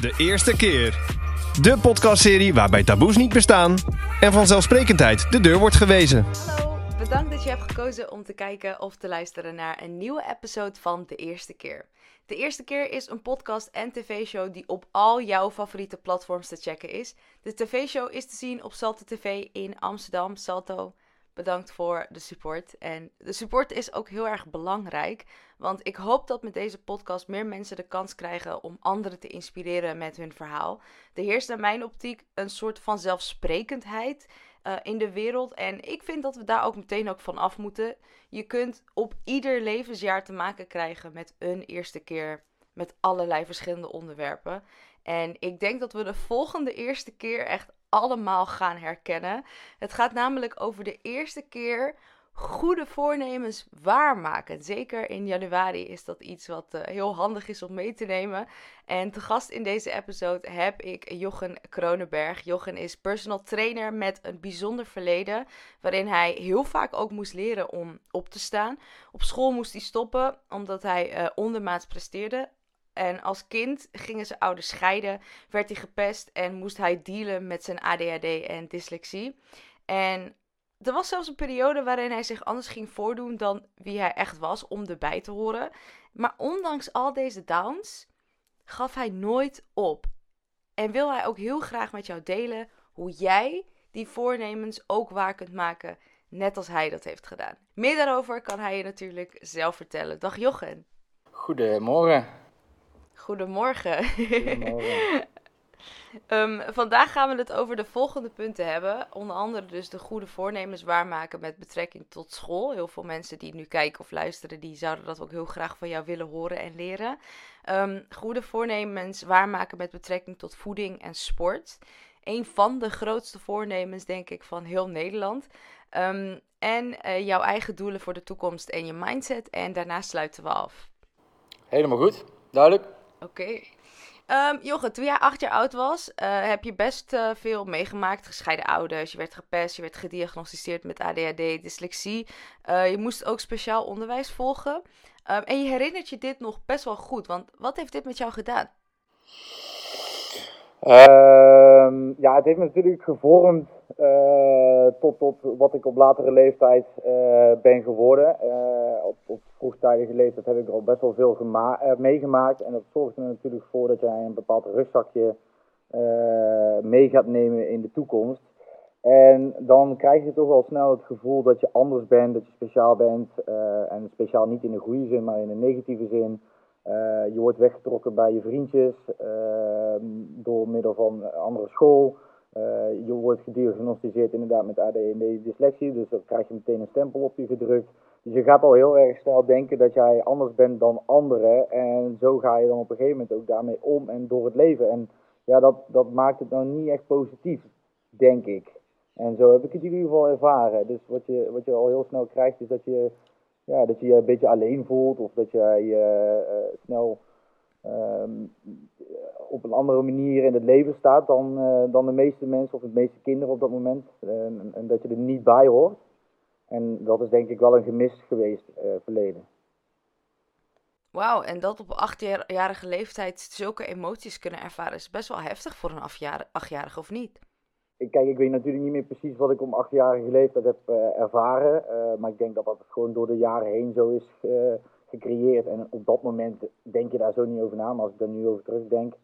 De eerste keer. De podcastserie waarbij taboes niet bestaan en vanzelfsprekendheid de deur wordt gewezen. Hallo, bedankt dat je hebt gekozen om te kijken of te luisteren naar een nieuwe episode van De Eerste Keer. De Eerste Keer is een podcast en tv-show die op al jouw favoriete platforms te checken is. De tv-show is te zien op Salto TV in Amsterdam, Salto. Bedankt voor de support. En de support is ook heel erg belangrijk. Want ik hoop dat met deze podcast meer mensen de kans krijgen om anderen te inspireren met hun verhaal. Er heerst naar mijn optiek een soort van zelfsprekendheid uh, in de wereld. En ik vind dat we daar ook meteen ook van af moeten. Je kunt op ieder levensjaar te maken krijgen met een eerste keer. Met allerlei verschillende onderwerpen. En ik denk dat we de volgende eerste keer echt allemaal gaan herkennen. Het gaat namelijk over de eerste keer goede voornemens waarmaken. Zeker in januari is dat iets wat uh, heel handig is om mee te nemen. En te gast in deze episode heb ik Jochen Kronenberg. Jochen is personal trainer met een bijzonder verleden, waarin hij heel vaak ook moest leren om op te staan. Op school moest hij stoppen omdat hij uh, ondermaats presteerde. En als kind gingen zijn ouders scheiden, werd hij gepest en moest hij dealen met zijn ADHD en dyslexie. En er was zelfs een periode waarin hij zich anders ging voordoen dan wie hij echt was om erbij te horen. Maar ondanks al deze downs gaf hij nooit op. En wil hij ook heel graag met jou delen hoe jij die voornemens ook waar kunt maken, net als hij dat heeft gedaan. Meer daarover kan hij je natuurlijk zelf vertellen. Dag Jochen. Goedemorgen. Goedemorgen. Goedemorgen. um, vandaag gaan we het over de volgende punten hebben. Onder andere dus de goede voornemens waarmaken met betrekking tot school. Heel veel mensen die nu kijken of luisteren, die zouden dat ook heel graag van jou willen horen en leren. Um, goede voornemens waarmaken met betrekking tot voeding en sport. Een van de grootste voornemens, denk ik, van heel Nederland. Um, en uh, jouw eigen doelen voor de toekomst en je mindset. En daarna sluiten we af. Helemaal goed, duidelijk. Oké. Um, Jochem, toen jij acht jaar oud was, uh, heb je best uh, veel meegemaakt. Gescheiden ouders, je werd gepest, je werd gediagnosticeerd met ADHD, dyslexie. Uh, je moest ook speciaal onderwijs volgen. Um, en je herinnert je dit nog best wel goed, want wat heeft dit met jou gedaan? Um, ja, het heeft me natuurlijk gevormd uh, tot, tot wat ik op latere leeftijd uh, ben geworden. Uh, op, op vroegtijdige leeftijd heb ik er al best wel veel meegemaakt. En dat zorgt er natuurlijk voor dat jij een bepaald rugzakje mee gaat nemen in de toekomst. En dan krijg je toch al snel het gevoel dat je anders bent, dat je speciaal bent. en speciaal niet in de goede zin, maar in een negatieve zin. Uh, je wordt weggetrokken bij je vriendjes uh, door middel van andere school. Uh, je wordt gediagnosticeerd inderdaad met ADHD dyslexie, dus dan krijg je meteen een stempel op je gedrukt. Dus je gaat al heel erg snel denken dat jij anders bent dan anderen. En zo ga je dan op een gegeven moment ook daarmee om en door het leven. En ja, dat, dat maakt het nou niet echt positief, denk ik. En zo heb ik het in ieder geval ervaren. Dus wat je, wat je al heel snel krijgt, is dat je ja, dat je je een beetje alleen voelt of dat je je uh, snel um, op een andere manier in het leven staat dan, uh, dan de meeste mensen of de meeste kinderen op dat moment. En, en, dat je er niet bij hoort. En dat is denk ik wel een gemis geweest verleden. Wauw, en dat op achtjarige leeftijd zulke emoties kunnen ervaren is best wel heftig voor een achtjarige, of niet? Kijk, ik weet natuurlijk niet meer precies wat ik om achtjarige leeftijd heb uh, ervaren. Uh, maar ik denk dat dat gewoon door de jaren heen zo is uh, gecreëerd. En op dat moment denk je daar zo niet over na. Maar als ik daar nu over terugdenk,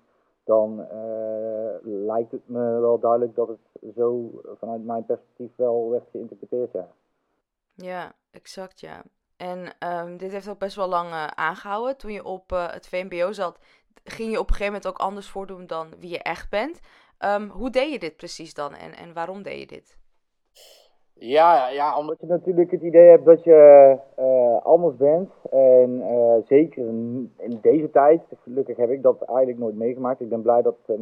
dan lijkt het me wel duidelijk dat het zo vanuit mijn perspectief wel werd geïnterpreteerd. Ja, ja exact ja. En um, dit heeft ook best wel lang aangehouden. Toen je op het VMBO zat, ging je op een gegeven moment ook anders voordoen dan wie je echt bent. Um, hoe deed je dit precies dan en, en waarom deed je dit? Ja, ja, omdat je natuurlijk het idee hebt dat je uh, anders bent. En uh, zeker in, deze tijd, gelukkig heb ik dat eigenlijk nooit meegemaakt. Ik ben blij dat, uh,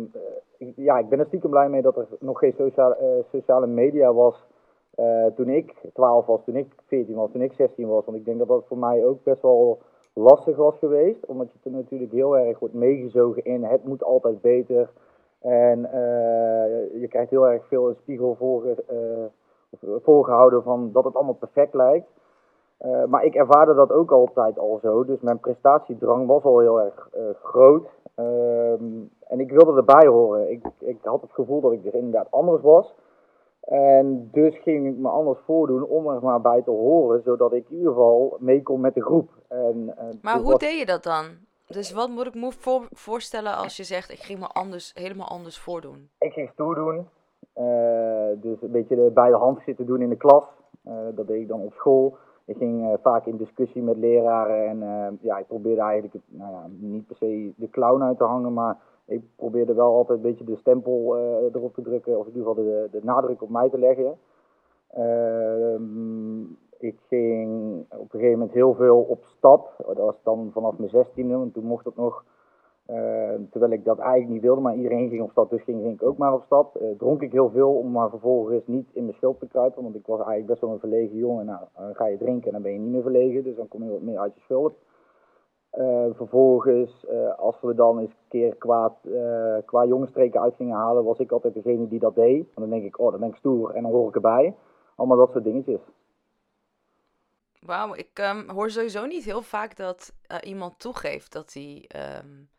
ik, ja, ik ben er stiekem blij mee dat er nog geen sociale, sociale media was toen ik 12 was, toen ik 14 was, toen ik 16 was. Want ik denk dat dat voor mij ook best wel lastig was geweest. Omdat je er natuurlijk heel erg wordt meegezogen in het moet altijd beter. En uh, je krijgt heel erg veel een spiegel voor, uh, voorgehouden van dat het allemaal perfect lijkt. Uh, maar ik ervaarde dat ook altijd al zo. Dus mijn prestatiedrang was al heel erg groot. Ehm, en ik wilde erbij horen. Ik, ik had het gevoel dat ik er inderdaad anders was. En dus ging ik me anders voordoen om er maar bij te horen, zodat ik in ieder geval mee kon met de groep. En, maar hoe deed je dat dan? Dus wat moet ik me voor, voorstellen als je zegt, ik ging me anders, helemaal anders voordoen? Ik ging stoer doen. dus een beetje de bij de hand zitten doen in de klas. dat deed ik dan op school. Ik ging uh, vaak in discussie met leraren en ja, ik probeerde eigenlijk nou ja, niet per se de clown uit te hangen, maar ik probeerde wel altijd een beetje de stempel erop te drukken, of in ieder geval de, de nadruk op mij te leggen. Ik ging op een gegeven moment heel veel op stap. Dat was dan vanaf mijn zestiende, want toen mocht het nog. Uh, terwijl ik dat eigenlijk niet wilde, maar iedereen ging op stap, dus ging, ik ook maar op stap. Uh, dronk ik heel veel om maar vervolgens niet in mijn schuld te kruipen, want ik was eigenlijk best wel een verlegen jongen. Nou, dan ga je drinken en dan ben je niet meer verlegen, dus dan kom je wat meer uit je schuld. Uh, vervolgens, als we dan eens een keer qua, qua jongensstreken uit gingen halen, was ik altijd degene die dat deed. En dan denk ik, oh, dan ben ik stoer en dan hoor ik erbij. Allemaal dat soort dingetjes. Wauw, ik um, hoor sowieso niet heel vaak dat iemand toegeeft dat hij... Um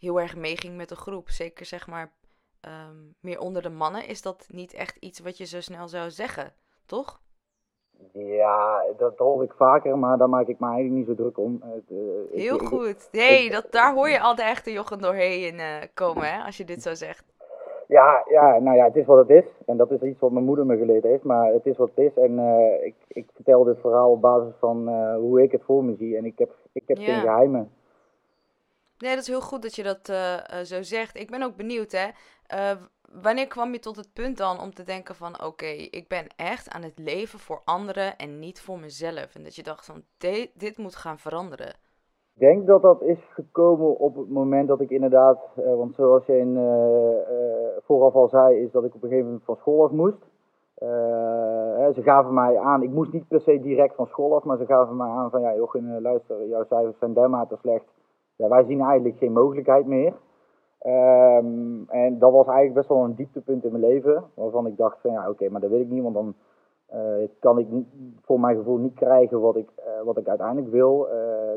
heel erg meeging met de groep. Zeker zeg maar ehm, meer onder de mannen is dat niet echt iets wat je zo snel zou zeggen, toch? Ja, dat hoor ik vaker, maar daar maak ik me eigenlijk niet zo druk om. Uh, heel goed. hey, dat, daar hoor je al de echte jochen doorheen uh, komen, hè, als je dit zo zegt. Ja, ja, nou ja, het is wat het is. En dat is iets wat mijn moeder me geleerd heeft, maar het is wat het is. En uh, ik, ik vertel dit verhaal op basis van hoe ik het voor me zie. En ik heb, ik heb geen geheimen. Nee, dat is heel goed dat je dat uh, zo zegt. Ik ben ook benieuwd, hè. Wanneer kwam je tot het punt dan om te denken van... oké, ik ben echt aan het leven voor anderen en niet voor mezelf. En dat je dacht van, dit moet gaan veranderen. Denk dat dat is gekomen op het moment dat ik inderdaad... Uh, want zoals je in, vooraf al zei, is dat ik op een gegeven moment van school af moest. ze gaven mij aan, ik moest niet per se direct van school af... maar ze gaven mij aan van, ja Jochen, luister, jouw cijfers zijn dermate slecht ja, wij zien eigenlijk geen mogelijkheid meer. Um, en dat was eigenlijk best wel een dieptepunt in mijn leven. Waarvan ik dacht van ja, oké, maar dat wil ik niet. Want dan uh, kan ik voor mijn gevoel niet krijgen wat ik, uh, wat ik uiteindelijk wil.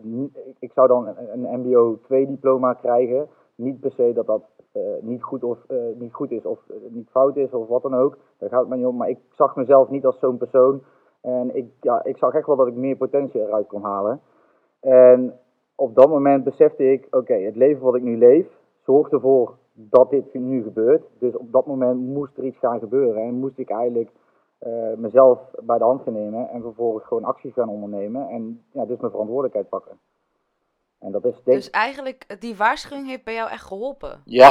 Uh, ik, zou dan een, MBO 2 diploma krijgen. Niet per se dat dat niet, goed of, niet goed is of niet fout is of wat dan ook. Daar gaat het me niet om. Maar ik zag mezelf niet als zo'n persoon. En ik, ja, ik zag echt wel dat ik meer potentie eruit kon halen. En op dat moment besefte ik, oké, het leven wat ik nu leef, zorgt ervoor dat dit nu gebeurt. Dus op dat moment moest er iets gaan gebeuren. En moest ik eigenlijk uh, mezelf bij de hand gaan nemen en vervolgens gewoon acties gaan ondernemen. En ja, dus mijn verantwoordelijkheid pakken. En dat is, denk... Dus eigenlijk, die waarschuwing heeft bij jou echt geholpen? Ja,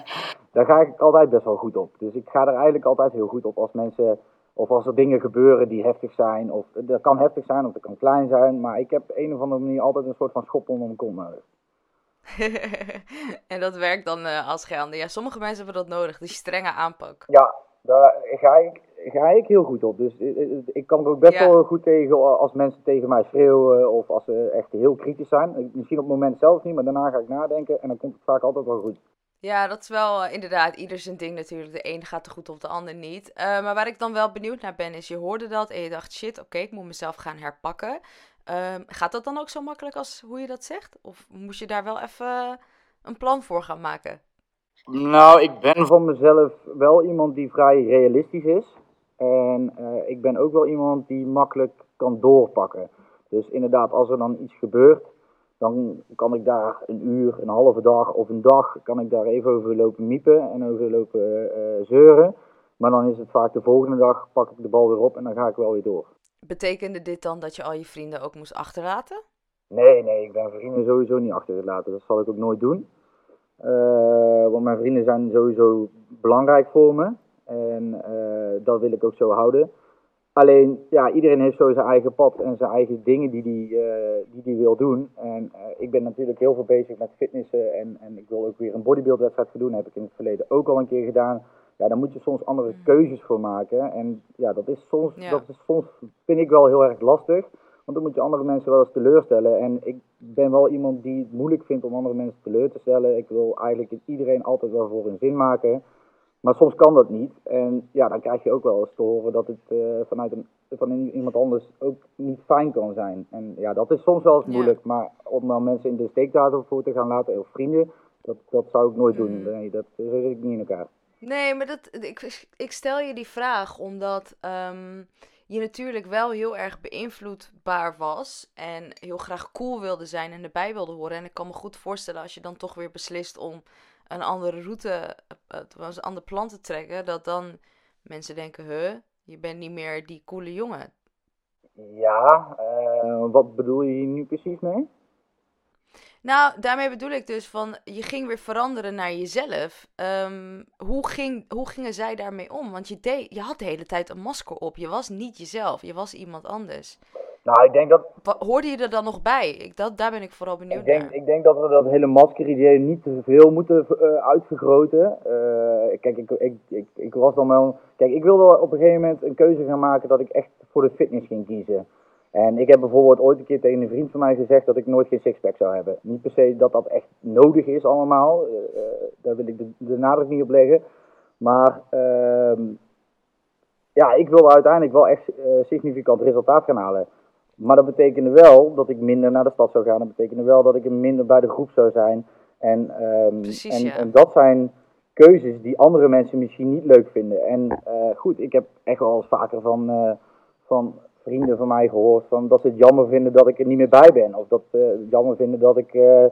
daar ga ik altijd best wel goed op. Dus ik ga er eigenlijk altijd heel goed op als mensen of als er dingen gebeuren die heftig zijn. Of dat kan heftig zijn of dat kan klein zijn. Maar ik heb op een of andere manier altijd een soort van schop onder mijn kont nodig. en dat werkt dan uh, als gaande. Ja, sommige mensen hebben dat nodig, die strenge aanpak. Ja, daar ga ik, ga ik heel goed op. Dus ik, ik kan er ook best wel goed tegen als mensen tegen mij schreeuwen. Of als ze echt heel kritisch zijn. Misschien op het moment zelf niet, maar daarna ga ik nadenken. En dan komt het vaak altijd wel goed. Ja, dat is wel uh, inderdaad ieder zijn ding natuurlijk. De een gaat te goed of de ander niet. Uh, maar waar ik dan wel benieuwd naar ben, is je hoorde dat en je dacht, shit, oké, ik moet mezelf gaan herpakken. Uh, gaat dat dan ook zo makkelijk als hoe je dat zegt? Of moest je daar wel even een plan voor gaan maken? Nou, ik ben van mezelf wel iemand die vrij realistisch is. En ik ben ook wel iemand die makkelijk kan doorpakken. Dus inderdaad, als er dan iets gebeurt, dan kan ik daar een uur, een halve dag of een dag, kan ik daar even over lopen miepen en over lopen uh, zeuren. Maar dan is het vaak de volgende dag, pak ik de bal weer op en dan ga ik wel weer door. Betekende dit dan dat je al je vrienden ook moest achterlaten? Nee, nee, ik ben vrienden sowieso niet achtergelaten. Dat zal ik ook nooit doen. Uh, want mijn vrienden zijn sowieso belangrijk voor me. En uh, dat wil ik ook zo houden. Alleen, ja, iedereen heeft zo zijn eigen pad en zijn eigen dingen die hij die, uh, die die wil doen. En ik ben natuurlijk heel veel bezig met fitnessen en, en ik wil ook weer een bodybuildwedstrijd gaan doen. Dat heb ik in het verleden ook al een keer gedaan. Ja, daar moet je soms andere mm. keuzes voor maken. En ja, dat is soms, ja. dat is soms vind ik wel heel erg lastig. Want dan moet je andere mensen wel eens teleurstellen. En ik ben wel iemand die het moeilijk vindt om andere mensen teleur te stellen. Ik wil eigenlijk iedereen altijd wel voor hun zin maken. Maar soms kan dat niet. En ja, dan krijg je ook wel eens te horen dat het uh, vanuit een, van iemand anders ook niet fijn kan zijn. En ja, dat is soms wel eens moeilijk. Ja. Maar om dan mensen in de steek daarvoor te gaan laten, of vrienden, Dat, dat zou ik nooit doen. Mm. Nee, dat zit ik niet in elkaar. Nee, maar dat, ik, ik stel je die vraag omdat ehm, je natuurlijk wel heel erg beïnvloedbaar was en heel graag cool wilde zijn en erbij wilde horen. En ik kan me goed voorstellen als je dan toch weer beslist om een andere route, uh, een ander plan te trekken, dat dan mensen denken, huh, je bent niet meer die coole jongen. Ja, uh, wat bedoel je hier nu precies mee? Nou, daarmee bedoel ik dus van, je ging weer veranderen naar jezelf. Um, hoe, ging, hoe gingen zij daarmee om? Want je, deed, je had de hele tijd een masker op. Je was niet jezelf, je was iemand anders. Nou, ik denk dat... Hoorde je er dan nog bij? Ik, dat, daar ben ik vooral benieuwd ik denk, naar. Ik denk dat we dat hele masker-idee niet te veel moeten uh, uitvergroten. Uh, kijk, ik, ik, ik, ik was dan wel... Kijk, ik wilde op een gegeven moment een keuze gaan maken dat ik echt voor de fitness ging kiezen. En ik heb bijvoorbeeld ooit een keer tegen een vriend van mij gezegd dat ik nooit geen sixpack zou hebben. Niet per se dat dat echt nodig is allemaal, uh, daar wil ik de, de, nadruk niet op leggen. Maar uh, ja, ik wilde uiteindelijk wel echt uh, significant resultaat gaan halen. Maar dat betekende wel dat ik minder naar de stad zou gaan. Dat betekende wel dat ik minder bij de groep zou zijn. En, um, Precies, en, ja. en dat zijn keuzes die andere mensen misschien niet leuk vinden. En goed, ik heb echt wel eens vaker van, van vrienden van mij gehoord van dat ze het jammer vinden dat ik er niet meer bij ben. Of dat ze het jammer vinden dat ik uh,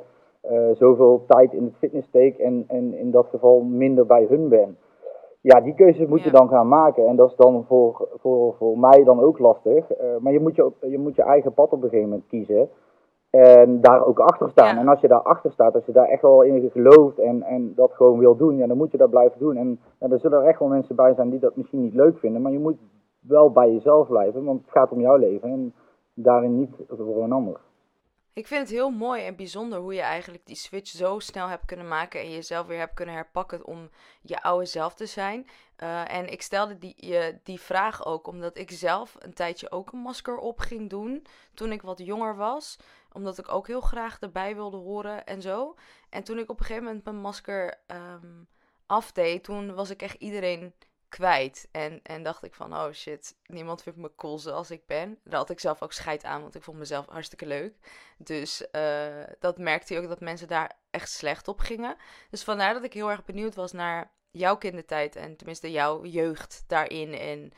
zoveel tijd in het fitness steek en, en in dat geval minder bij hun ben. Ja, die keuzes moet je Ja. dan gaan maken. En dat is dan voor, voor, voor mij dan ook lastig. Uh, maar je moet je, je moet je eigen pad op een gegeven moment kiezen. En daar ook achter staan. Ja. En als je daar achter staat, als je daar echt wel in gelooft en, en dat gewoon wil doen, ja, dan moet je dat blijven doen. En ja, er zullen er echt wel mensen bij zijn die dat misschien niet leuk vinden. Maar je moet wel bij jezelf blijven, want het gaat om jouw leven. En daarin niet voor een ander. Ik vind het heel mooi en bijzonder hoe je eigenlijk die switch zo snel hebt kunnen maken en jezelf weer hebt kunnen herpakken om je oude zelf te zijn. Uh, en ik stelde die, die vraag ook omdat ik zelf een tijdje ook een masker op ging doen toen ik wat jonger was. Omdat ik ook heel graag erbij wilde horen en zo. En toen ik op een gegeven moment mijn masker um, afdeed, toen was ik echt iedereen kwijt. En, en dacht ik van, oh shit, niemand vindt me cool zoals ik ben. Daar had ik zelf ook scheid aan, want ik vond mezelf hartstikke leuk. Dus uh, dat merkte je ook dat mensen daar echt slecht op gingen. Dus vandaar dat ik heel erg benieuwd was naar jouw kindertijd en tenminste jouw jeugd daarin en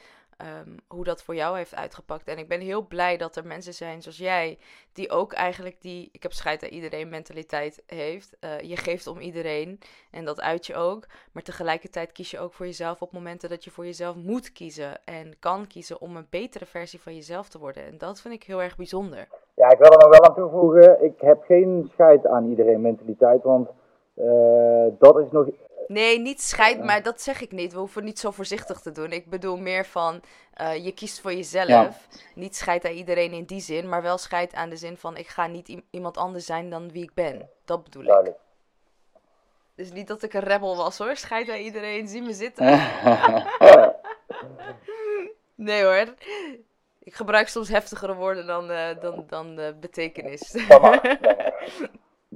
um, hoe dat voor jou heeft uitgepakt. En ik ben heel blij dat er mensen zijn zoals jij, die ook eigenlijk die, ik heb scheid aan iedereen mentaliteit heeft. Uh, je geeft om iedereen en dat uit je ook. Maar tegelijkertijd kies je ook voor jezelf op momenten dat je voor jezelf moet kiezen en kan kiezen om een betere versie van jezelf te worden. En dat vind ik heel erg bijzonder. Ja, ik wil er nog wel aan toevoegen, ik heb geen scheid aan iedereen mentaliteit, want uh, dat is nog Nee, niet scheid, maar dat zeg ik niet. We hoeven niet zo voorzichtig te doen. Ik bedoel meer van, uh, je kiest voor jezelf. Ja. Niet scheid aan iedereen in die zin, maar wel scheid aan de zin van, ik ga niet iemand anders zijn dan wie ik ben. Dat bedoel ik. Dus niet dat ik een rebel was hoor. Scheid aan iedereen, zie me zitten. nee hoor. Ik gebruik soms heftigere woorden dan, uh, dan, dan uh, betekenis.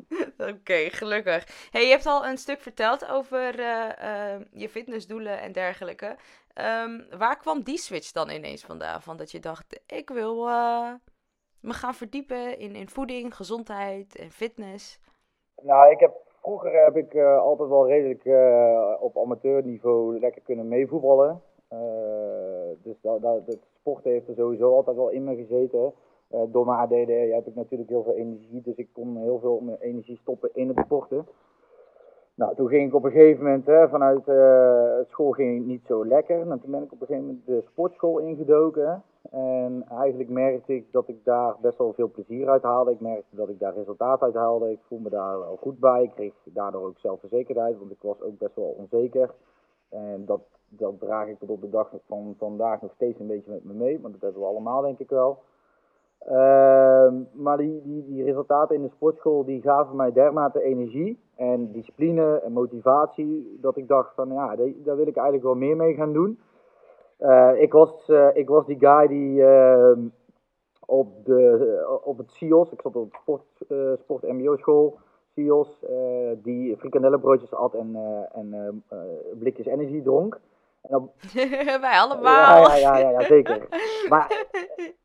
Oké, gelukkig. Hey, je hebt al een stuk verteld over uh, uh, je fitnessdoelen en dergelijke. Um, waar kwam die switch dan ineens vandaan? Van dat je dacht, ik wil uh, me gaan verdiepen in, in voeding, gezondheid en fitness. Nou, ik heb, vroeger heb ik uh, altijd wel redelijk op amateurniveau lekker kunnen meevoetballen. dus dat, dat, sport heeft er sowieso altijd wel in me gezeten. Uh, door mijn ADD heb ik natuurlijk heel veel energie, dus ik kon heel veel mijn energie stoppen in het sporten. Nou, toen ging ik op een gegeven moment, hè, vanuit uh, school ging niet zo lekker. Nou, toen ben ik op een gegeven moment de sportschool ingedoken. En eigenlijk merkte ik dat ik daar best wel veel plezier uit haalde. Ik merkte dat ik daar resultaat uit haalde. Ik voelde me daar wel goed bij. Ik kreeg daardoor ook zelfverzekerdheid, want ik was ook best wel onzeker. En dat, dat draag ik tot op de dag van vandaag nog steeds een beetje met me mee, want dat hebben we allemaal denk ik wel. Uh, maar die, die, resultaten in de sportschool die gaven mij dermate energie en discipline en motivatie dat ik dacht van ja, daar wil ik eigenlijk wel meer mee gaan doen. Uh, ik, was, uh, ik was die guy die ehm, op, de, op het CIOS, ik zat op het sport, eh, sport mbo school, CIOS, die frikandellenbroodjes at en, en blikjes energie dronk. En dan... Wij allemaal. Ja, ja, ja, ja, zeker. Maar,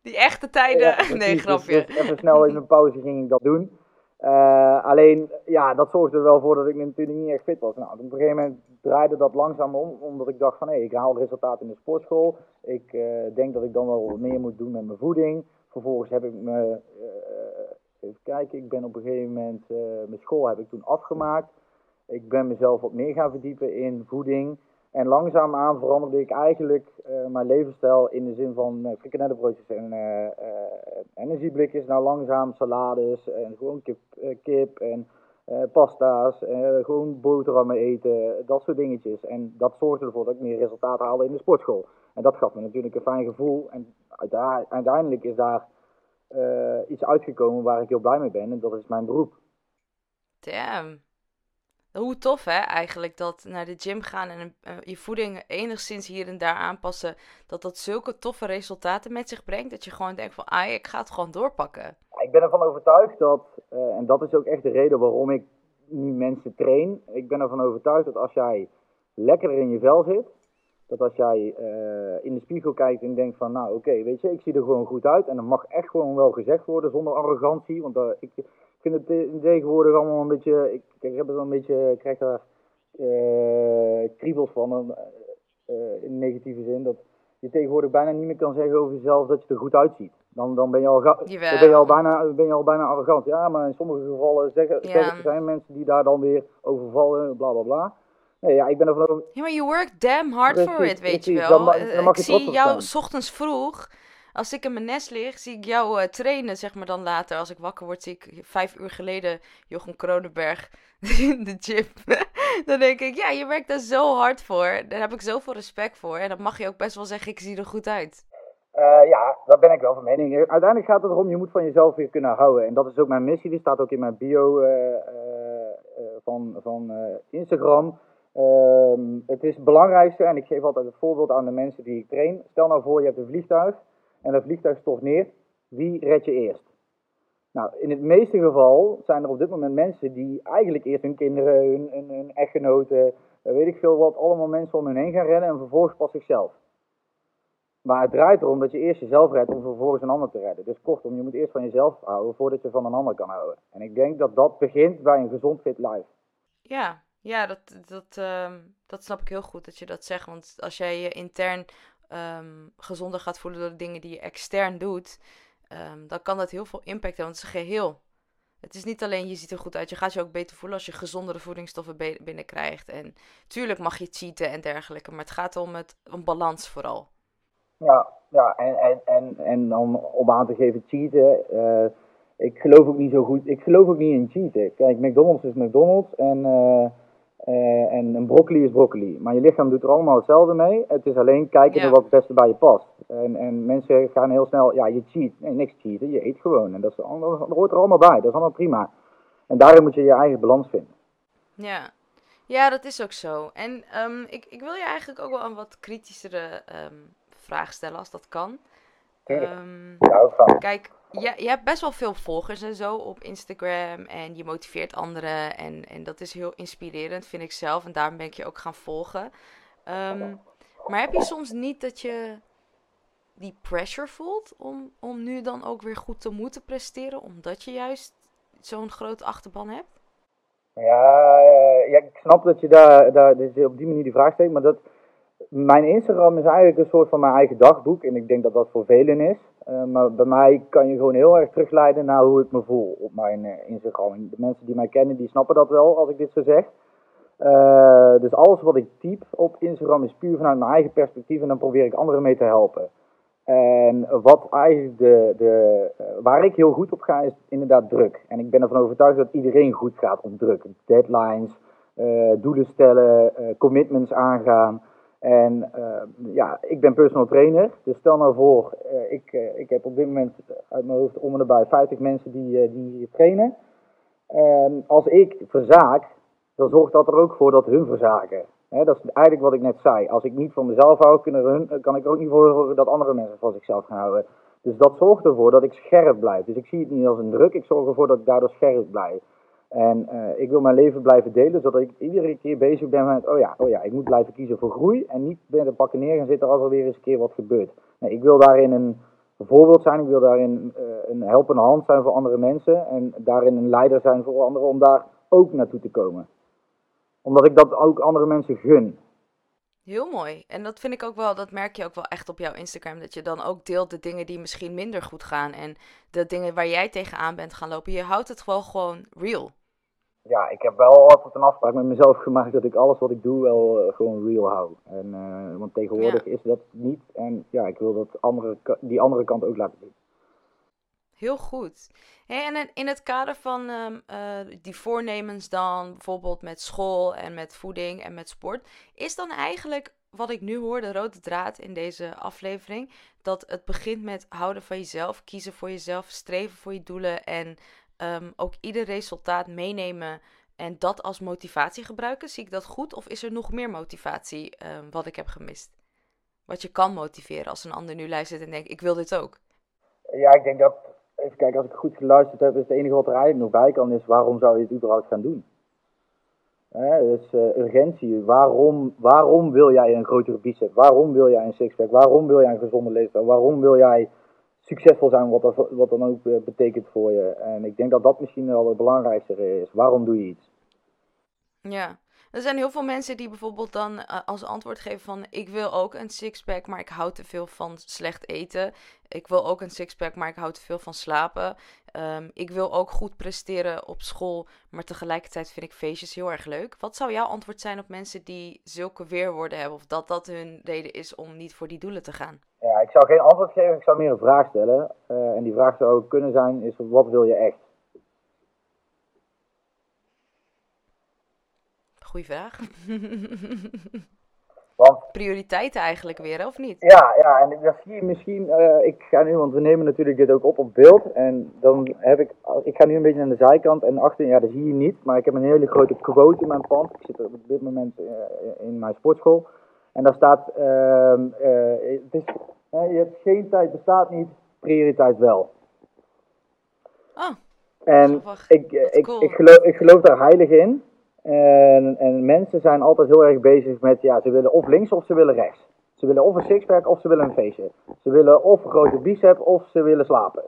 Die echte tijden. Ja, nee, grapje. Dus, dus even snel in mijn pauze ging ik dat doen. Uh, alleen, ja, dat zorgde er wel voor dat ik natuurlijk niet echt fit was. Nou, op een gegeven moment draaide dat langzaam om, omdat ik dacht van, hé, hey, ik haal resultaten in de sportschool. Ik uh, denk dat ik dan wel wat meer moet doen met mijn voeding. Vervolgens heb ik me, uh, even kijken, ik ben op een gegeven moment, mijn school heb ik toen afgemaakt. Ik ben mezelf wat meer gaan verdiepen in voeding. En langzaamaan veranderde ik eigenlijk uh, mijn levensstijl in de zin van uh, frikandellenbroodjes en uh, energieblikjes naar langzaam salades en gewoon kip, kip en pasta's, en gewoon boterhammen eten, dat soort dingetjes. En dat zorgde ervoor dat ik meer resultaten haalde in de sportschool. En dat gaf me natuurlijk een fijn gevoel. En uiteindelijk is daar iets uitgekomen waar ik heel blij mee ben en dat is mijn beroep. Damn. Hoe tof hè, eigenlijk dat naar de gym gaan en uh, je voeding enigszins hier en daar aanpassen, dat dat zulke toffe resultaten met zich brengt, dat je gewoon denkt van, ah, ik ga het gewoon doorpakken. Ik ben ervan overtuigd dat, uh, en dat is ook echt de reden waarom ik nu mensen train, ik ben ervan overtuigd dat als jij lekker in je vel zit, dat als jij uh, in de spiegel kijkt en denkt van, nou oké, weet je, ik zie er gewoon goed uit en dat mag echt gewoon wel gezegd worden zonder arrogantie, want ik vind het tegenwoordig allemaal een beetje. Ik, ik heb er een beetje. Ik krijg daar uh, kriebels van. Uh, in negatieve zin. Dat je tegenwoordig bijna niet meer kan zeggen over jezelf dat je er goed uitziet. Dan, dan ben, je al dan ben, je al bijna, ben je al bijna arrogant. Ja, maar in sommige gevallen zeggen, ja. zeggen, zijn mensen die daar dan weer overvallen, bla bla bla. Nee, ja, ik ben ervan over... Ja, maar you work damn hard precies, for it, weet precies. je wel. Dan, dan mag ik zie jou s ochtends vroeg als ik in mijn nest lig, zie ik jou uh, trainen, zeg maar dan later. Als ik wakker word, zie ik vijf uur geleden Jochem Kronenberg in de gym. dan denk ik, ja, je werkt daar zo hard voor. Daar heb ik zoveel respect voor. En dan mag je ook best wel zeggen, ik zie er goed uit. Uh, ja, daar ben ik wel van mening. Uiteindelijk gaat het erom, je moet van jezelf weer kunnen houden. En dat is ook mijn missie, die staat ook in mijn bio van, van Instagram. Ehm, het is het belangrijkste, en ik geef altijd het voorbeeld aan de mensen die ik train. Stel nou voor, je hebt een vliegtuig en dat vliegtuig stort neer, wie red je eerst? Nou, in het meeste geval zijn er op dit moment mensen die eigenlijk eerst hun kinderen, hun, hun, echtgenoten, eh, weet ik veel wat, allemaal mensen om hun heen gaan redden en vervolgens pas zichzelf. Maar het draait erom dat je eerst jezelf redt om vervolgens een ander te redden. Dus kortom, je moet eerst van jezelf houden voordat je van een ander kan houden. En ik denk dat dat begint bij een gezond fit life. Ja, ja dat, dat, uh, dat snap ik heel goed dat je dat zegt. Want als jij je intern um, gezonder gaat voelen door de dingen die je extern doet, um, dan kan dat heel veel impact hebben. Want het is geheel. Het is niet alleen je ziet er goed uit, je gaat je ook beter voelen als je gezondere voedingsstoffen binnenkrijgt. En tuurlijk mag je cheaten en dergelijke, maar het gaat om het om balans vooral. Ja, ja en, en, en, en om, om aan te geven cheaten, uh, ik geloof ook niet zo goed, ik geloof ook niet in cheaten. Kijk, McDonald's is McDonald's en... Uh, uh, en een broccoli is broccoli. Maar je lichaam doet er allemaal hetzelfde mee. Het is alleen kijken naar wat het beste bij je past. En, en mensen gaan heel snel, ja, je cheat. Nee, niks cheaten. Je eet gewoon. En dat, is, dat hoort er allemaal bij. Dat is allemaal prima. En daarin moet je je eigen balans vinden. Ja, ja dat is ook zo. En um, ik, ik wil je eigenlijk ook wel een wat kritischere um, vraag stellen, als dat kan. Um, ja, ook van. Kijk, ja, je hebt best wel veel volgers en zo op Instagram. En je motiveert anderen. En, en dat is heel inspirerend, vind ik zelf. En daarom ben ik je ook gaan volgen. Um, maar heb je soms niet dat je die pressure voelt om, om nu dan ook weer goed te moeten presteren? Omdat je juist zo'n grote achterban hebt? Ja, eh, ja, ik snap dat je daar, daar dat je op die manier die vraag stelt. Maar dat, mijn Instagram is eigenlijk een soort van mijn eigen dagboek. En ik denk dat dat voor velen is. Uh, maar bij mij kan je gewoon heel erg terugleiden naar hoe ik me voel op mijn uh, Instagram. De mensen die mij kennen, die snappen dat wel als ik dit zo zeg. Uh, dus alles wat ik typ op Instagram is puur vanuit mijn eigen perspectief en dan probeer ik anderen mee te helpen. En wat eigenlijk de, de, waar ik heel goed op ga is inderdaad druk. En ik ben ervan overtuigd dat iedereen goed gaat op druk. Deadlines, doelen stellen, commitments aangaan. En uh, ja, ik ben personal trainer. Dus stel nou voor, uh, ik, uh, ik heb op dit moment uit mijn hoofd om en nabij 50 mensen die, die trainen. En als ik verzaak, dan zorgt dat er ook voor dat hun verzaken. Dat is eigenlijk wat ik net zei. Als ik niet van mezelf hou, hun, kan ik ook niet voor dat andere mensen van zichzelf gaan houden. Dus dat zorgt ervoor dat ik scherp blijf. Dus ik zie het niet als een druk, ik zorg ervoor dat ik daardoor scherp blijf. En uh, ik wil mijn leven blijven delen, zodat ik iedere keer bezig ben met, oh ja, oh ja, ik moet blijven kiezen voor groei en niet bij de pakken neer gaan zitten als er weer eens een keer wat gebeurt. Nee, ik wil daarin een, voorbeeld zijn. Ik wil daarin uh, een helpende hand zijn voor andere mensen. En daarin een leider zijn voor anderen om daar ook naartoe te komen. Omdat ik dat ook andere mensen gun. Heel mooi. En dat vind ik ook wel, dat merk je ook wel echt op jouw Instagram. Dat je dan ook deelt de dingen die misschien minder goed gaan. En de dingen waar jij tegenaan bent gaan lopen. Je houdt het wel gewoon real. Ja, ik heb wel altijd een afspraak met mezelf gemaakt dat ik alles wat ik doe wel uh, gewoon real hou. En, uh, want tegenwoordig is dat niet. En ja, ik wil dat andere, die andere kant ook laten zien. Heel goed. Hey, en in het kader van um, uh, die voornemens dan, bijvoorbeeld met school en met voeding en met sport, is dan eigenlijk wat ik nu hoor, de rode draad in deze aflevering, dat het begint met houden van jezelf, kiezen voor jezelf, streven voor je doelen en um, ook ieder resultaat meenemen en dat als motivatie gebruiken. Zie ik dat goed of is er nog meer motivatie um, wat ik heb gemist? Wat je kan motiveren als een ander nu luistert en denkt, ik wil dit ook. Ja, ik denk dat even kijken, als ik goed geluisterd heb, is het enige wat er eigenlijk nog bij kan, is waarom zou je het überhaupt gaan doen? dus uh, urgentie, waarom, waarom wil jij een grotere bicep? Waarom wil jij een sixpack? Waarom wil jij een gezonde leefstijl? Waarom wil jij succesvol zijn, wat, dat, wat dan ook uh, betekent voor je? En ik denk dat dat misschien wel het belangrijkste is. Waarom doe je iets? Ja, er zijn heel veel mensen die bijvoorbeeld dan uh, als antwoord geven van ik wil ook een sixpack, maar ik hou te veel van slecht eten. Ik wil ook een sixpack, maar ik hou te veel van slapen. Um, ik wil ook goed presteren op school, maar tegelijkertijd vind ik feestjes heel erg leuk. Wat zou jouw antwoord zijn op mensen die zulke weerwoorden hebben of dat dat hun reden is om niet voor die doelen te gaan? Ja, ik zou geen antwoord geven, ik zou meer een vraag stellen. Uh, en die vraag zou ook kunnen zijn, is wat wil je echt? Goeie vraag. Want, Prioriteiten eigenlijk weer, of niet? Ja, ja, en dat zie je misschien. Uh, ik ga nu, want we nemen natuurlijk dit ook op op beeld. En dan heb ik. Ik ga nu een beetje aan de zijkant en achter, ja, dat zie je niet. Maar ik heb een hele grote quote in mijn pand. Ik zit op dit moment uh, in mijn sportschool. En daar staat. Uh, het is, je hebt geen tijd, bestaat niet. Prioriteit wel. Oh. En ik, ik, cool. ik, geloof, ik geloof daar heilig in. En, en mensen zijn altijd heel erg bezig met, ja, ze willen of links of ze willen rechts. Ze willen of een sixpack of ze willen een feestje. Ze willen of een grote bicep of ze willen slapen.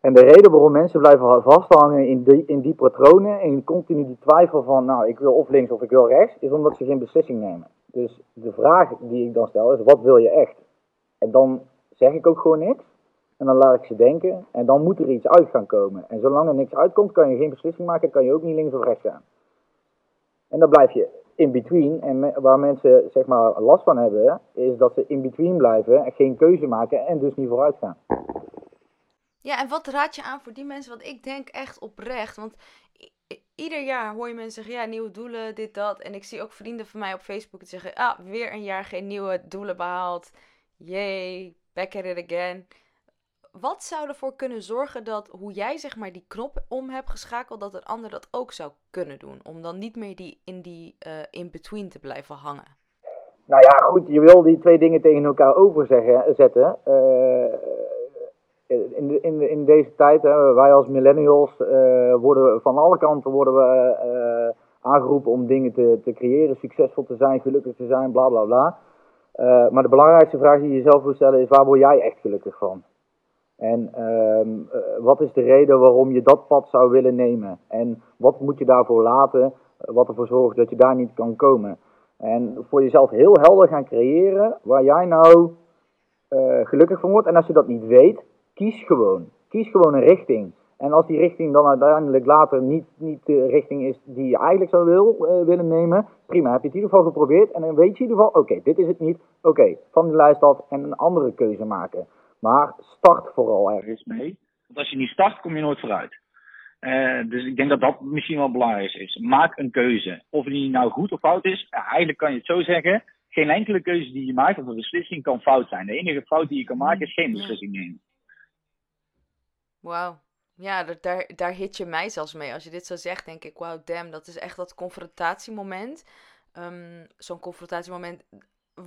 En de reden waarom mensen blijven vasthangen in die, in die patronen, in continu die twijfel van, nou, ik wil of links of ik wil rechts, is omdat ze geen beslissing nemen. Dus de vraag die ik dan stel is, wat wil je echt? En dan zeg ik ook gewoon niks. En dan laat ik ze denken. En dan moet er iets uit gaan komen. En zolang er niks uitkomt, kan je geen beslissing maken, kan je ook niet links of rechts gaan. En dan blijf je in between. En waar mensen zeg maar last van hebben, is dat ze in between blijven en geen keuze maken en dus niet vooruit gaan. Ja, en wat raad je aan voor die mensen? Want ik denk echt oprecht. Want ieder jaar hoor je mensen zeggen: ja, nieuwe doelen, dit, dat. En ik zie ook vrienden van mij op Facebook die zeggen: ah, weer een jaar geen nieuwe doelen behaald. Yay, back at it again wat zou ervoor kunnen zorgen dat hoe jij zeg maar die knop om hebt geschakeld, dat een ander dat ook zou kunnen doen? Om dan niet meer die, in die uh, in-between te blijven hangen. Nou ja, goed, je wil die twee dingen tegen elkaar overzetten. Uh, in, de, in, de, in deze tijd, hè, wij als millennials, uh, worden van alle kanten worden we aangeroepen om dingen te, te creëren, succesvol te zijn, gelukkig te zijn, bla bla bla. maar de belangrijkste vraag die je jezelf moet stellen is: waar word jij echt gelukkig van? En uh, wat is de reden waarom je dat pad zou willen nemen? En wat moet je daarvoor laten, wat ervoor zorgt dat je daar niet kan komen? En voor jezelf heel helder gaan creëren waar jij nou uh, gelukkig van wordt. En als je dat niet weet, kies gewoon. Kies gewoon een richting. En als die richting dan uiteindelijk later niet, niet de richting is die je eigenlijk zou wil, willen nemen, prima, heb je het in ieder geval geprobeerd. En dan weet je in ieder geval, oké, dit is het niet. Oké, van die lijst af en een andere keuze maken. Maar start vooral ergens mee. Want als je niet start, kom je nooit vooruit. Uh, dus ik denk dat dat misschien wel belangrijk is. Maak een keuze. Of die nou goed of fout is, eigenlijk kan je het zo zeggen. Geen enkele keuze die je maakt of een beslissing kan fout zijn. De enige fout die je kan maken is geen beslissing nemen. Wauw. Ja, daar, daar hit je mij zelfs mee. Als je dit zo zegt, denk ik, wauw, damn, dat is echt dat confrontatiemoment. Um, Zo'n confrontatiemoment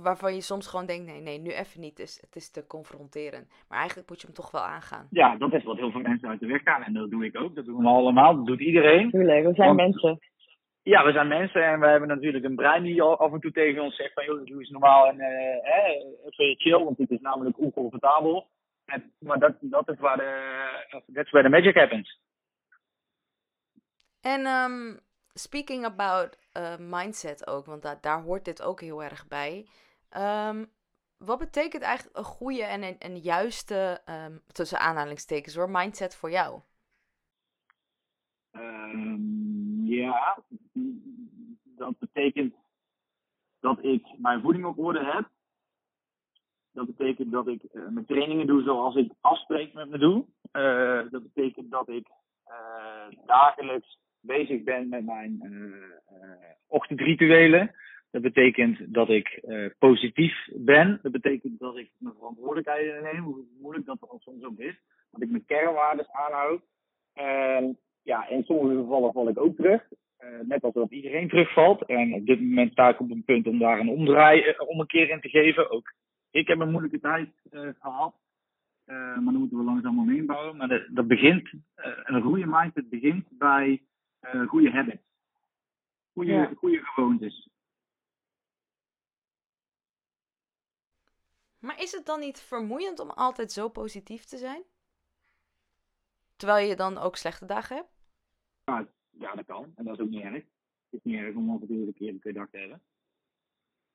waarvan je soms gewoon denkt, nee, nee, nu even niet. Dus het is te confronterend. Maar eigenlijk moet je hem toch wel aangaan. Ja, dat is wat heel veel mensen uit de weg gaan. En dat doe ik ook. Dat doen we allemaal. Dat doet iedereen. Tuurlijk, we zijn mensen. Ja, we zijn mensen en we hebben natuurlijk een brein die af en toe tegen ons zegt van joh, doe eens normaal en uh, even chill, want dit is namelijk oncomfortabel. En, maar dat, dat is waar de, that's where the magic happens. En um, speaking about uh, mindset ook, want da daar hoort dit ook heel erg bij. Um, wat betekent eigenlijk een goede en een, juiste, um, tussen aanhalingstekens hoor, mindset voor jou? ja, dat betekent dat ik mijn voeding op orde heb. Dat betekent dat ik uh, mijn trainingen doe zoals ik afspreek met me doe. Uh, dat betekent dat ik dagelijks bezig ben met mijn ochtendrituelen. Dat betekent dat ik positief ben. Dat betekent dat ik mijn verantwoordelijkheden neem, hoe moeilijk dat er soms ook is. Dat ik mijn kernwaarden aanhoud. En ja, in sommige gevallen val ik ook terug. Uh, net als dat iedereen terugvalt. En op dit moment sta ik op een punt om daar een omdraai, uh, om een keer in te geven. Ook ik heb een moeilijke tijd uh, gehad. maar dan moeten we langzaam omheen bouwen. Maar de, dat begint, een goede mindset begint bij goede habits. Goede, ja. goede gewoontes. Maar is het dan niet vermoeiend om altijd zo positief te zijn? Terwijl je dan ook slechte dagen hebt? Ja, ja, dat kan. En dat is ook niet erg. Het is niet erg om af en toe een keer een kutdag te hebben.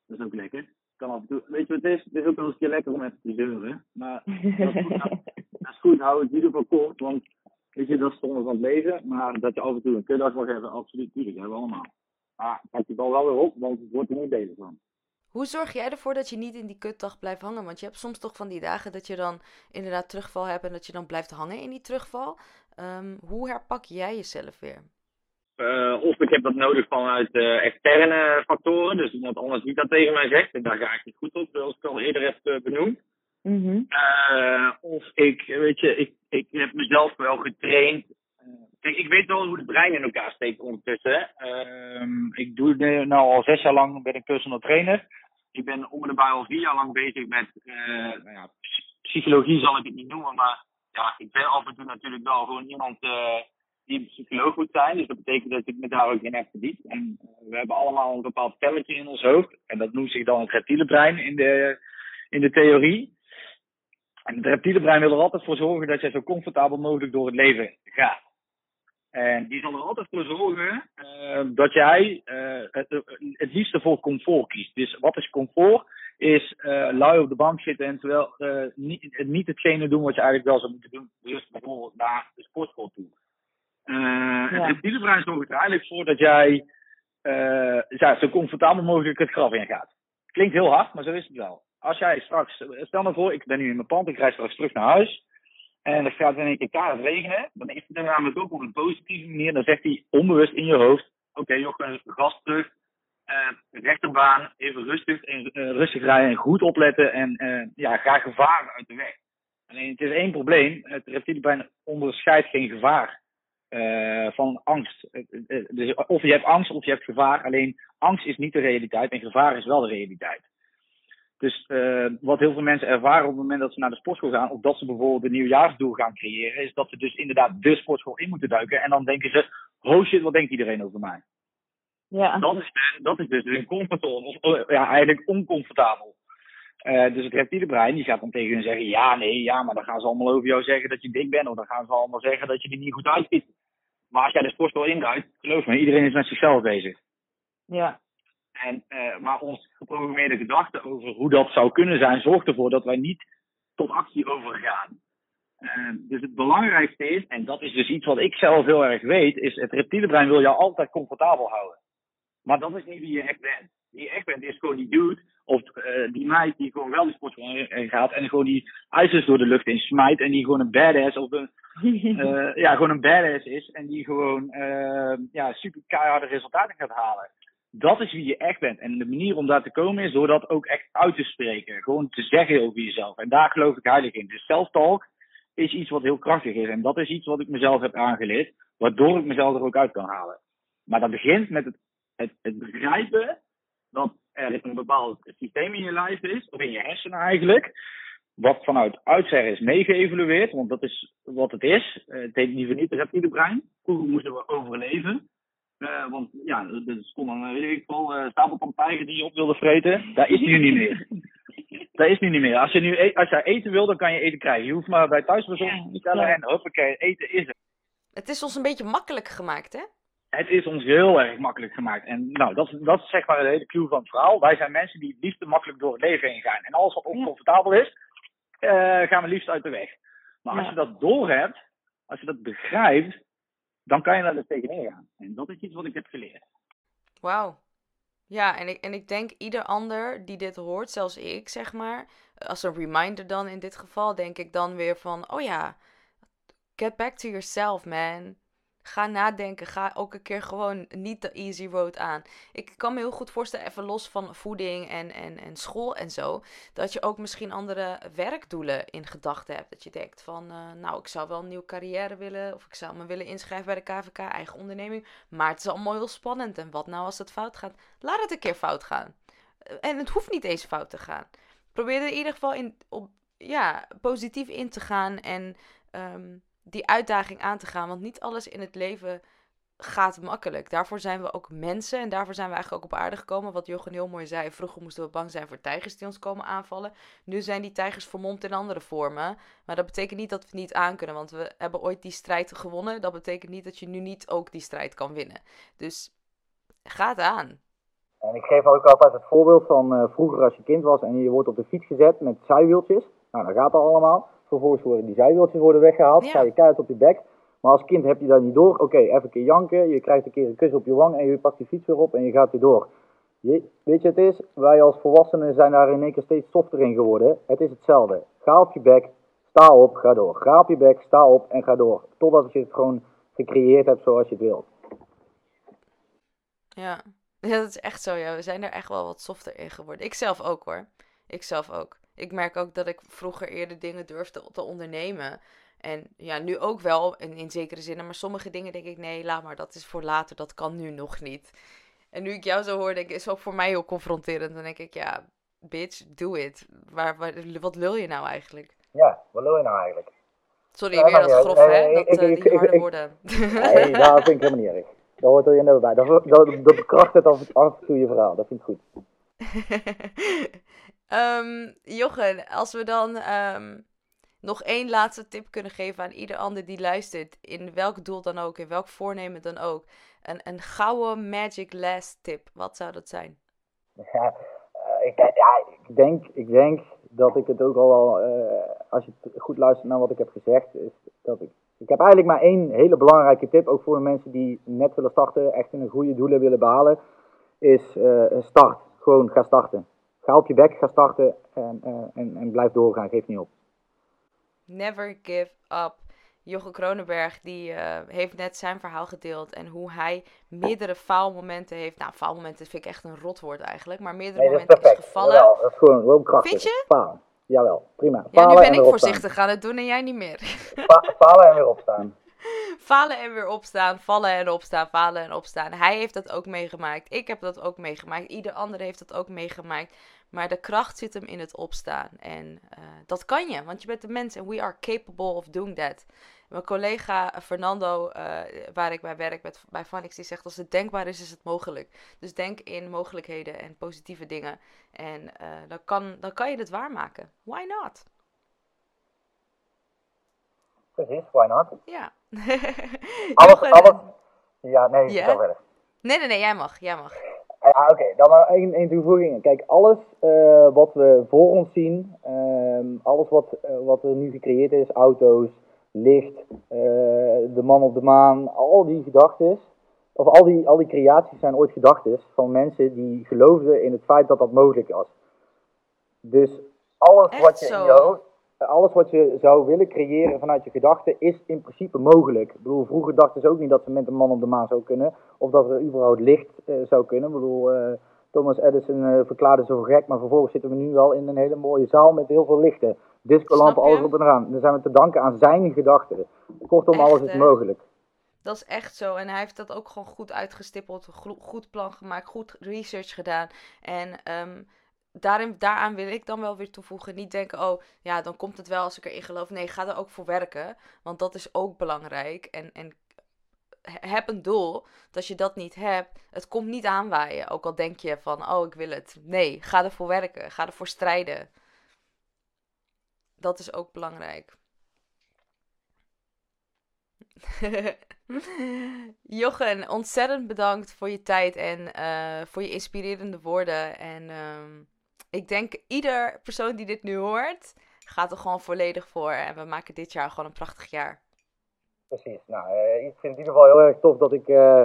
Dat is ook lekker. Kan af en toe, weet je wat het is? Het is ook wel eens een keer lekker om even te zeuren. Maar dat is goed, dat is goed hou het in ieder geval kort. Want weet je, dat is zonde van het leven. Maar dat je af en toe een kutdag mag hebben, absoluut. Tuurlijk, hebben we allemaal. Maar pak je bal wel weer op, want het wordt er niet beter van. Hoe zorg jij ervoor dat je niet in die kutdag blijft hangen? Want je hebt soms toch van die dagen dat je dan inderdaad terugval hebt en dat je dan blijft hangen in die terugval. Um, hoe herpak jij jezelf weer? Uh, of ik heb dat nodig vanuit uh, externe factoren, dus iemand anders niet dat tegen mij zegt. En daar ga ik niet goed op, zoals ik al eerder heb uh, benoemd. Mm -hmm. of ik, weet je, ik, ik heb mezelf wel getraind. Kijk, ik weet wel hoe het brein in elkaar steekt ondertussen. Ehm, ik doe nu nou al zes jaar lang, ben ik personal trainer. Ik ben nabij al vier jaar lang bezig met, nou ja, psychologie zal ik het niet noemen, maar ja, ik ben af en toe natuurlijk wel gewoon iemand die een psycholoog moet zijn. Dus dat betekent dat ik me daar ook in heb verdiend. En we hebben allemaal een bepaald spelletje in ons hoofd. En dat noemt zich dan het reptiele brein in de, in de theorie. En het reptiele brein wil er altijd voor zorgen dat jij zo comfortabel mogelijk door het leven gaat. En die zal er altijd voor zorgen uh, dat jij uh, het, het liefste voor comfort kiest. Dus wat is comfort? Is uh, lui op de bank zitten en terwijl niet, niet hetgene doen wat je eigenlijk wel zou moeten doen. Dus bijvoorbeeld naar de sportschool toe. Ja. Het reptiele brein zorgt er eigenlijk voor dat jij ja, zo comfortabel mogelijk het graf ingaat. Klinkt heel hard, maar zo is het wel. Als jij straks, stel nou voor, ik ben nu in mijn pand, ik rijd straks terug naar huis. En er gaat in een keer kaart regenen. Dan is het namelijk ook op een positieve manier. Dan zegt hij onbewust in je hoofd: Oké, okay, Jochen, gas terug. Uh, rechterbaan, even rustig, en, uh, rustig rijden en goed opletten. En ja, ga gevaren uit de weg. Alleen het is één probleem: het reptiele onderscheidt geen gevaar uh, van angst. Dus of je hebt angst of je hebt gevaar. Alleen angst is niet de realiteit en gevaar is wel de realiteit. Dus uh, wat heel veel mensen ervaren op het moment dat ze naar de sportschool gaan, of dat ze bijvoorbeeld een nieuwjaarsdoel gaan creëren, is dat ze dus inderdaad de sportschool in moeten duiken. En dan denken ze, oh shit, wat denkt iedereen over mij? Ja. Dat is, dat is dus een comfortabel, of ja, eigenlijk oncomfortabel. Uh, dus het reptiele brein die gaat dan tegen hun zeggen: ja, nee, ja, maar dan gaan ze allemaal over jou zeggen dat je dik bent. Of dan gaan ze allemaal zeggen dat je er niet goed uitziet. Maar als jij de sportschool induikt, geloof me, iedereen is met zichzelf bezig. Ja. En, uh, maar ons geprogrammeerde gedachte over hoe dat zou kunnen zijn, zorgt ervoor dat wij niet tot actie overgaan. Uh, dus het belangrijkste is, en dat is dus iets wat ik zelf heel erg weet, is het reptiele brein wil jou altijd comfortabel houden. Maar dat is niet wie je echt bent. Wie je echt bent is gewoon die dude of uh, die meid die gewoon wel die sportschool in gaat en gewoon die ijzers door de lucht in smijt en die gewoon een badass of een, uh, ja, gewoon een badass is en die gewoon uh, ja, super keiharde resultaten gaat halen. Dat is wie je echt bent. En de manier om daar te komen is door dat ook echt uit te spreken. Gewoon te zeggen over jezelf. En daar geloof ik heilig in. Dus self-talk is iets wat heel krachtig is. En dat is iets wat ik mezelf heb aangeleerd. Waardoor ik mezelf er ook uit kan halen. Maar dat begint met het, het, het begrijpen dat er een bepaald systeem in je lijf is, of in je hersenen eigenlijk, wat vanuit uitzeg is meegeëvalueerd, want dat is wat het is. Uh, het heet liever niet het reptiele brein. Vroeger moesten we overleven. Uh, want ja, er stonden, weet ik veel, uh, stapel die je op wilde vreten. Daar is nu niet meer. Dat is nu niet meer. Als je nu e als jij eten wil, dan kan je eten krijgen. Je hoeft maar bij thuisbezorging te bestellen en hoppakee, eten is het. Het is ons een beetje makkelijk gemaakt, hè? Het is ons heel erg makkelijk gemaakt. En nou, dat, dat is zeg maar de hele clue van het verhaal. Wij zijn mensen die het liefst makkelijk door het leven heen gaan. En alles wat oncomfortabel is, uh, gaan we liefst uit de weg. Maar als je dat doorhebt, als je dat begrijpt, dan kan je daar dus tegenin gaan. En dat is iets wat ik heb geleerd. Wauw. Ja, en ik, en ik denk ieder ander die dit hoort, zelfs ik zeg maar, als een reminder dan in dit geval, denk ik dan weer van, oh ja, get back to yourself, man. Ga nadenken. Ga ook een keer gewoon niet de easy road aan. Ik kan me heel goed voorstellen, even los van voeding en, en, en school en zo. Dat je ook misschien andere werkdoelen in gedachten hebt. Dat je denkt van, uh, nou, ik zou wel een nieuwe carrière willen. Of ik zou me willen inschrijven bij de KVK, eigen onderneming. Maar het is allemaal heel spannend. En wat nou als het fout gaat? Laat het een keer fout gaan. En het hoeft niet eens fout te gaan. Probeer er in ieder geval in, op, ja, positief in te gaan. En um, die uitdaging aan te gaan. Want niet alles in het leven gaat makkelijk. Daarvoor zijn we ook mensen en daarvoor zijn we eigenlijk ook op aarde gekomen. Wat Jochen heel mooi zei, vroeger moesten we bang zijn voor tijgers die ons komen aanvallen. Nu zijn die tijgers vermomd in andere vormen. Maar dat betekent niet dat we niet aan kunnen, want we hebben ooit die strijd gewonnen. Dat betekent niet dat je nu niet ook die strijd kan winnen. Dus ga het aan. En ik geef ook altijd het voorbeeld van uh, vroeger als je kind was en je wordt op de fiets gezet met zijwieltjes. Nou, dan gaat dat allemaal. Vervolgens worden die zijwieltjes worden weggehaald, ja. sta je keihard op je bek. Maar als kind heb je dat niet door. Oké, even een keer janken, je krijgt een keer een kus op je wang en je pakt die fiets weer op en je gaat weer door. Je, weet je, het is, wij als volwassenen zijn daar in één keer steeds softer in geworden. Het is hetzelfde. Ga op je bek, sta op, ga door. Ga op je bek, sta op en ga door. Totdat je het gewoon gecreëerd hebt zoals je het wilt. Ja, ja dat is echt zo. Ja. We zijn er echt wel wat softer in geworden. Ik zelf ook hoor. Ik zelf ook ik merk ook dat ik vroeger eerder dingen durfde te ondernemen. En ja, nu ook wel in, in zekere zin. Maar sommige dingen denk ik, nee, laat maar, dat is voor later, dat kan nu nog niet. En nu ik jou zo hoor, denk ik, is ook voor mij heel confronterend. Dan denk ik, ja, bitch, do it. Waar, waar, wat lul je nou eigenlijk? Ja, wat lul je nou eigenlijk? Sorry, weer dat grof, hè? Dat, ik, uh, die ik, harde woorden. Nee, dat vind ik helemaal niet erg. Dat hoort er je net bij. Dat, dat, dat bekracht het af, af en toe je verhaal. Dat vind ik goed. Um, Jochen, als we dan um, nog één laatste tip kunnen geven aan ieder ander die luistert, in welk doel dan ook, in welk voornemen dan ook, een, een gouden magic last tip, wat zou dat zijn? Ja, uh, ik, ik, denk, ik denk dat ik het ook al wel, uh, als je goed luistert naar wat ik heb gezegd, is dat ik, ik heb eigenlijk maar één hele belangrijke tip, ook voor de mensen die net willen starten, echt een goede doelen willen behalen, is uh, start. Gewoon ga starten ga op je bek, ga starten en, uh, en, en blijf doorgaan, geef niet op. Never give up. Jochem Kronenberg die uh, heeft net zijn verhaal gedeeld en hoe hij meerdere faalmomenten heeft. Nou, faalmomenten vind ik echt een rotwoord eigenlijk, maar meerdere nee, momenten is, is gevallen. Jawel, dat is gewoon, gewoon krachtig. Vind je? Falen. Jawel, prima. Falen ja, nu ben ik voorzichtig aan het doen en jij niet meer. falen en weer opstaan. Falen en weer opstaan, vallen en opstaan, falen en opstaan. Hij heeft dat ook meegemaakt. Ik heb dat ook meegemaakt. Ieder ander heeft dat ook meegemaakt. Maar de kracht zit hem in het opstaan. En uh, dat kan je, want je bent een mens en we are capable of doing that. Mijn collega Fernando, uh, waar ik bij werk met, bij Vanix, die zegt als het denkbaar is, is het mogelijk. Dus denk in mogelijkheden en positieve dingen. En uh, dan, kan, dan kan je het waarmaken. Why not? Precies, why not? Ja. alles, alles... Ja, nee, yeah? verder. Nee, nee, nee, jij mag, jij mag. Ja, oké. Okay. Dan één, één toevoeging. Kijk, alles uh, wat we voor ons zien, uh, alles wat, uh, wat er nu gecreëerd is, auto's, licht, eh, de man op de maan, al die gedachten, of al die, al die creaties zijn ooit gedachten van mensen die geloofden in het feit dat dat mogelijk was. Dus alles Echt wat je in je hoofd, alles wat je zou willen creëren vanuit je gedachten is in principe mogelijk. Ik bedoel, vroeger dachten ze ook niet dat ze met een man op de maan zou kunnen. Of dat er überhaupt licht uh, zou kunnen. Ik bedoel, uh, Thomas Edison uh, verklaarde zo gek, maar vervolgens zitten we nu wel in een hele mooie zaal met heel veel lichten. Discolampen, alles op en eraan. Dan zijn we te danken aan zijn gedachten. Kortom, Echt, alles is mogelijk. Dat is echt zo. En hij heeft dat ook gewoon goed uitgestippeld. Goed plan gemaakt. Goed research gedaan. En um, daarin, daaraan wil ik dan wel weer toevoegen. Niet denken, oh ja, dan komt het wel als ik erin geloof. Nee, ga er ook voor werken. Want dat is ook belangrijk. En, en heb een doel. Dat je dat niet hebt, het komt niet aanwaaien. Ook al denk je van, oh ik wil het. Nee, ga ervoor werken. Ga ervoor strijden. dat is ook belangrijk. Jochen, ontzettend bedankt voor je tijd en eh, voor je inspirerende woorden. En ehm, ik denk ieder persoon die dit nu hoort, gaat er gewoon volledig voor. En we maken dit jaar gewoon een prachtig jaar. Precies. Nou, uh, ik vind het in ieder geval heel erg tof dat ik uh,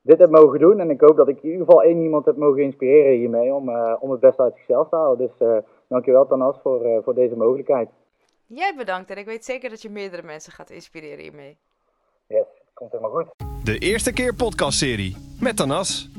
dit heb mogen doen. En ik hoop dat ik in ieder geval één iemand heb mogen inspireren hiermee om, om het beste uit zichzelf te halen. Dus dankjewel Tanas voor, voor deze mogelijkheid. Jij bedankt en ik weet zeker dat je meerdere mensen gaat inspireren hiermee. Yes, komt helemaal goed. De eerste keer podcastserie met Tanas.